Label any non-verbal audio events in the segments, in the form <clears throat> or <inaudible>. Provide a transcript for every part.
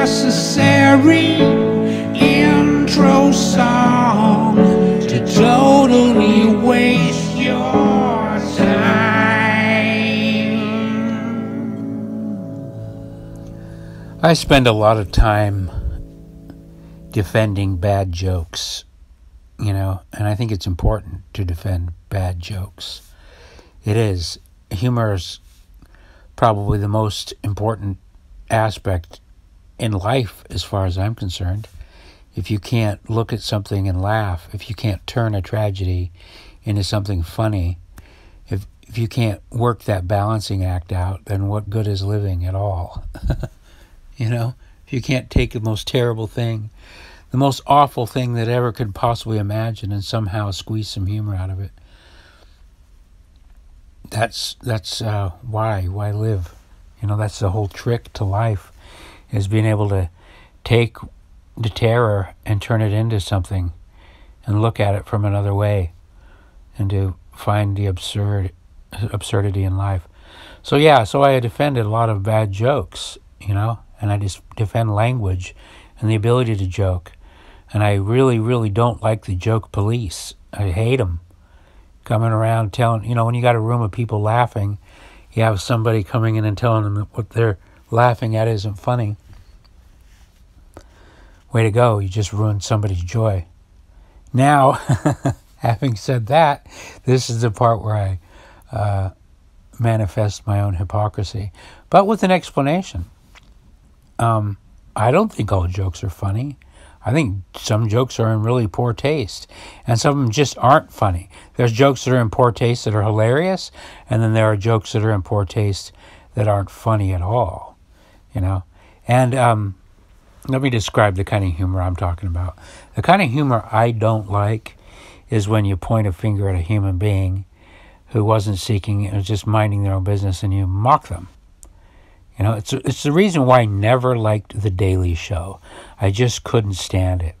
unnecessary intro song to totally waste your time. I spend a lot of time defending bad jokes, you know, and I think it's important to defend bad jokes. It is. Humor is probably the most important aspect in life, as far as I'm concerned. If you can't look at something and laugh, if you can't turn a tragedy into something funny, if if you can't work that balancing act out, then what good is living at all? <laughs> you know, if you can't take the most terrible thing, the most awful thing that ever could possibly imagine, and somehow squeeze some humor out of it, that's that's uh, why why live. You know, that's the whole trick to life, is being able to take the terror and turn it into something, and look at it from another way, and to find the absurd absurdity in life. So yeah, so I defended a lot of bad jokes, you know, and I just defend language and the ability to joke. And I really, really don't like the joke police. I hate them coming around telling, you know, when you got a room of people laughing, you have somebody coming in and telling them what they're laughing at isn't funny. Way to go, you just ruined somebody's joy. Now, <laughs> having said that, this is the part where I uh, manifest my own hypocrisy, but with an explanation. Um, I don't think all jokes are funny. I think some jokes are in really poor taste, and some of them just aren't funny. There's jokes that are in poor taste that are hilarious, and then there are jokes that are in poor taste that aren't funny at all. You know, and um, let me describe the kind of humor I'm talking about. The kind of humor I don't like is when you point a finger at a human being who wasn't seeking, it was just minding their own business, and you mock them. You know, it's it's the reason why I never liked the Daily Show. I just couldn't stand it.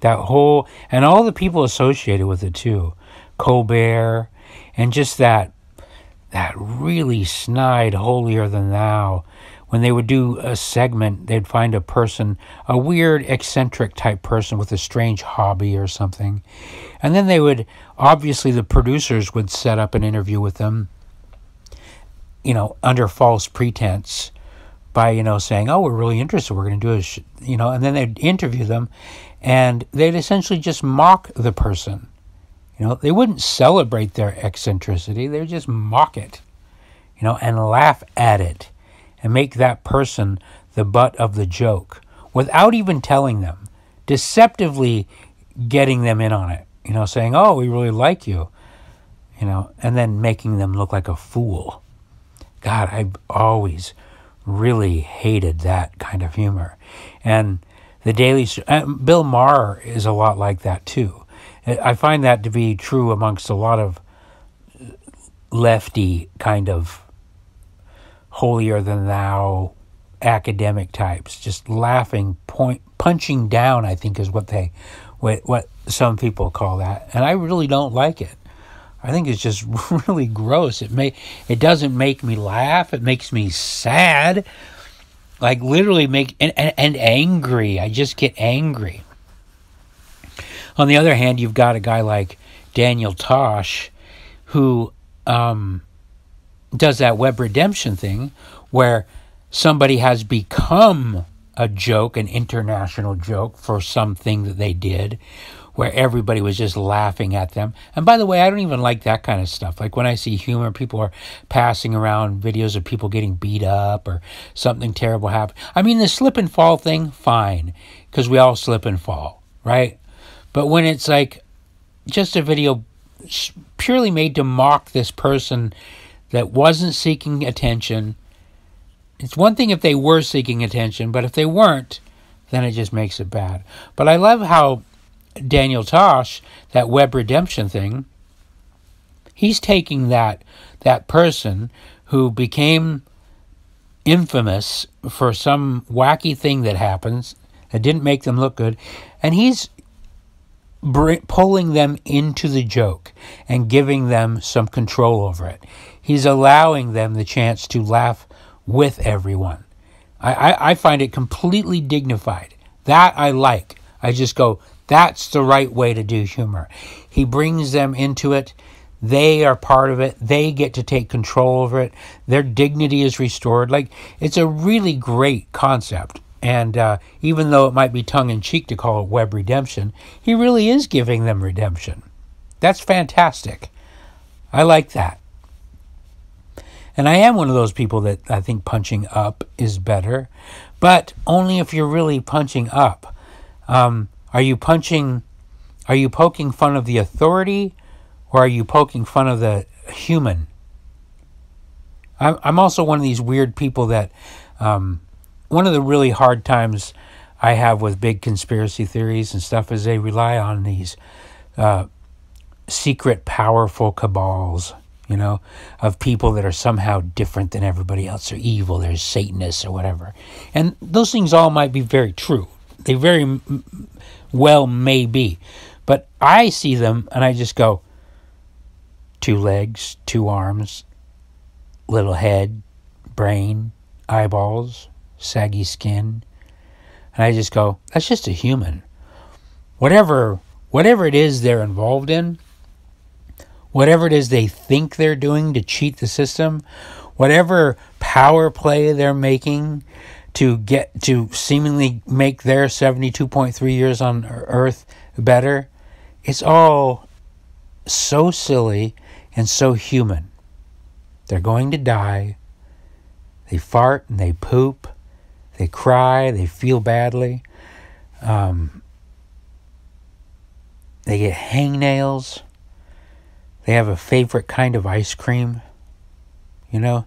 That whole and all the people associated with it too, Colbert, and just that that really snide holier than thou. When they would do a segment, they'd find a person, a weird, eccentric type person with a strange hobby or something. And then they would, obviously, the producers would set up an interview with them you know, under false pretense by, you know, saying, oh, we're really interested, we're going to do a, you know, and then they'd interview them and they'd essentially just mock the person. You know, they wouldn't celebrate their eccentricity, they would just mock it, you know, and laugh at it and make that person the butt of the joke without even telling them, deceptively getting them in on it, you know, saying, oh, we really like you, you know, and then making them look like a fool. God, I've always really hated that kind of humor. And the Daily uh, Bill Maher is a lot like that too. I find that to be true amongst a lot of lefty kind of holier than thou academic types, just laughing, point, punching down. I think is what they, what, what some people call that, and I really don't like it. I think it's just <laughs> really gross. It may it doesn't make me laugh. It makes me sad. Like literally make and, and, and angry. I just get angry. On the other hand, you've got a guy like Daniel Tosh who um, does that web redemption thing where somebody has become a joke, an international joke for something that they did, where everybody was just laughing at them. And by the way, I don't even like that kind of stuff. Like when I see humor, people are passing around videos of people getting beat up or something terrible happen. I mean, the slip and fall thing, fine, because we all slip and fall, right? But when it's like just a video purely made to mock this person that wasn't seeking attention, it's one thing if they were seeking attention, but if they weren't, then it just makes it bad. But I love how Daniel Tosh, that web redemption thing, he's taking that that person who became infamous for some wacky thing that happens that didn't make them look good, and he's br- pulling them into the joke and giving them some control over it. He's allowing them the chance to laugh with everyone. I, I, I find it completely dignified. That I like. I just go, that's the right way to do humor. He brings them into it. They are part of it. They get to take control over it. Their dignity is restored. Like, it's a really great concept. And uh, even though it might be tongue in cheek to call it web redemption, he really is giving them redemption. That's fantastic. I like that. And I am one of those people that I think punching up is better, but only if you're really punching up. Um, are you punching, are you poking fun of the authority or are you poking fun of the human? I'm, I'm also one of these weird people that, um, one of the really hard times I have with big conspiracy theories and stuff is they rely on these uh, secret, powerful cabals, you know, of people that are somehow different than everybody else, or evil, there's Satanists or whatever. And those things all might be very true. They very m- well may be. But I see them and I just go, two legs, two arms, little head, brain, eyeballs, saggy skin. And I just go, that's just a human. Whatever whatever it is they're involved in, whatever it is they think they're doing to cheat the system, whatever power play they're making to get to seemingly make their 72.3 years on earth better, it's all so silly and so human. They're going to die. They fart and they poop they cry, they feel badly. Um, they get hangnails. They have a favorite kind of ice cream. You know?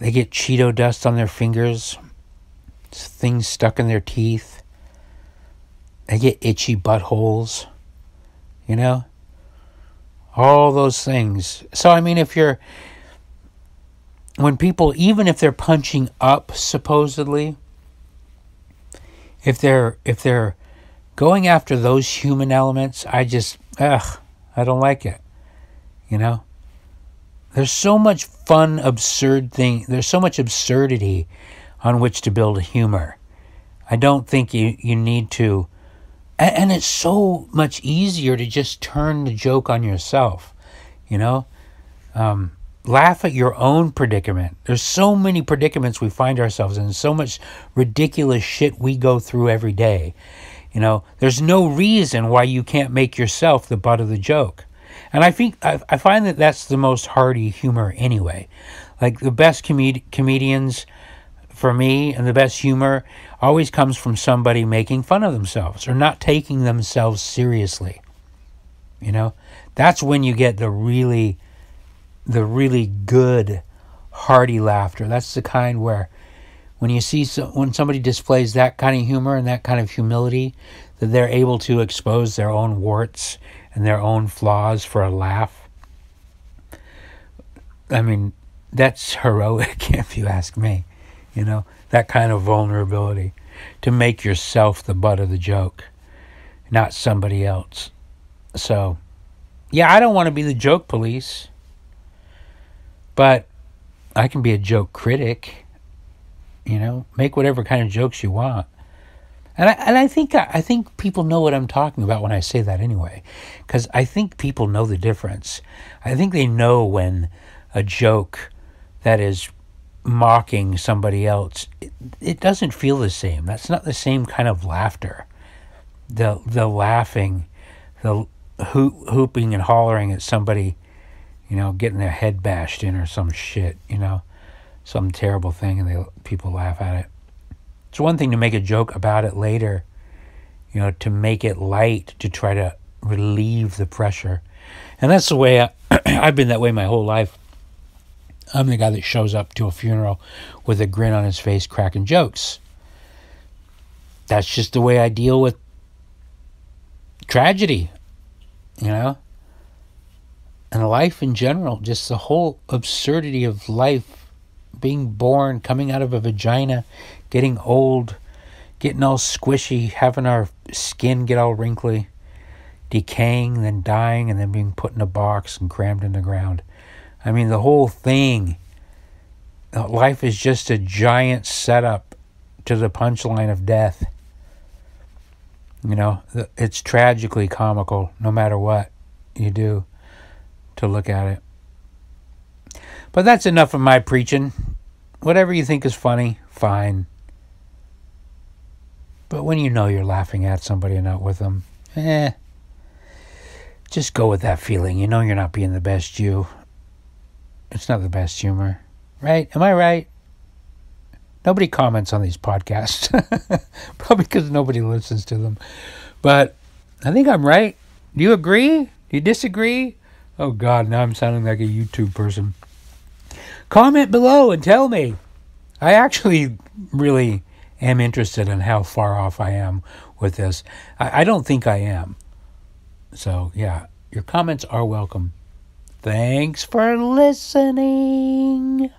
They get Cheeto dust on their fingers, things stuck in their teeth. They get itchy buttholes. You know? All those things. So, I mean, if you're when people, even if they're punching up, supposedly, if they're if they're going after those human elements, I just ugh, I don't like it. You know, there's so much fun, absurd thing. There's so much absurdity on which to build humor. I don't think you you need to, and, it's so much easier to just turn the joke on yourself. You know. Um, laugh at your own predicament. There's so many predicaments we find ourselves in, so much ridiculous shit we go through every day. You know, there's no reason why you can't make yourself the butt of the joke. And I think I, I find that that's the most hearty humor anyway. Like the best comed- comedians for me and the best humor always comes from somebody making fun of themselves or not taking themselves seriously. You know, that's when you get the really the really good, hearty laughter. That's the kind where when you see so, when somebody displays that kind of humor and that kind of humility, that they're able to expose their own warts and their own flaws for a laugh. I mean, that's heroic, <laughs> if you ask me. You know, that kind of vulnerability to make yourself the butt of the joke, not somebody else. So, yeah, I don't want to be the joke police. But I can be a joke critic, you know, make whatever kind of jokes you want. And I, and I think I think people know what I'm talking about when I say that anyway, because I think people know the difference. I think they know when a joke that is mocking somebody else, it, it doesn't feel the same. That's not the same kind of laughter. The the laughing, the hoop, hooping and hollering at somebody you know, getting their head bashed in or some shit, you know, some terrible thing, and they people laugh at it. It's one thing to make a joke about it later, you know, to make it light to try to relieve the pressure, and that's the way I, <clears throat> I've been that way my whole life. I'm the guy that shows up to a funeral with a grin on his face, cracking jokes. That's just the way I deal with tragedy, you know and life in general, just the whole absurdity of life, being born, coming out of a vagina, getting old, getting all squishy, having our skin get all wrinkly, decaying, then dying, and then being put in a box and crammed in the ground. I mean, the whole thing, uh, life is just a giant setup to the punchline of death. You know, it's tragically comical no matter what you do to look at it. But that's enough of my preaching. Whatever you think is funny, fine. But when you know you're laughing at somebody and not with them, eh, just go with that feeling. You know you're not being the best you. It's not the best humor, right? Am I right? Nobody comments on these podcasts, <laughs> probably because nobody listens to them. But I think I'm right. Do you agree? Do you disagree? Oh God, now I'm sounding like a YouTube person. Comment below and tell me. I actually really am interested in how far off I am with this. I, I don't think I am. So, yeah, your comments are welcome. Thanks for listening.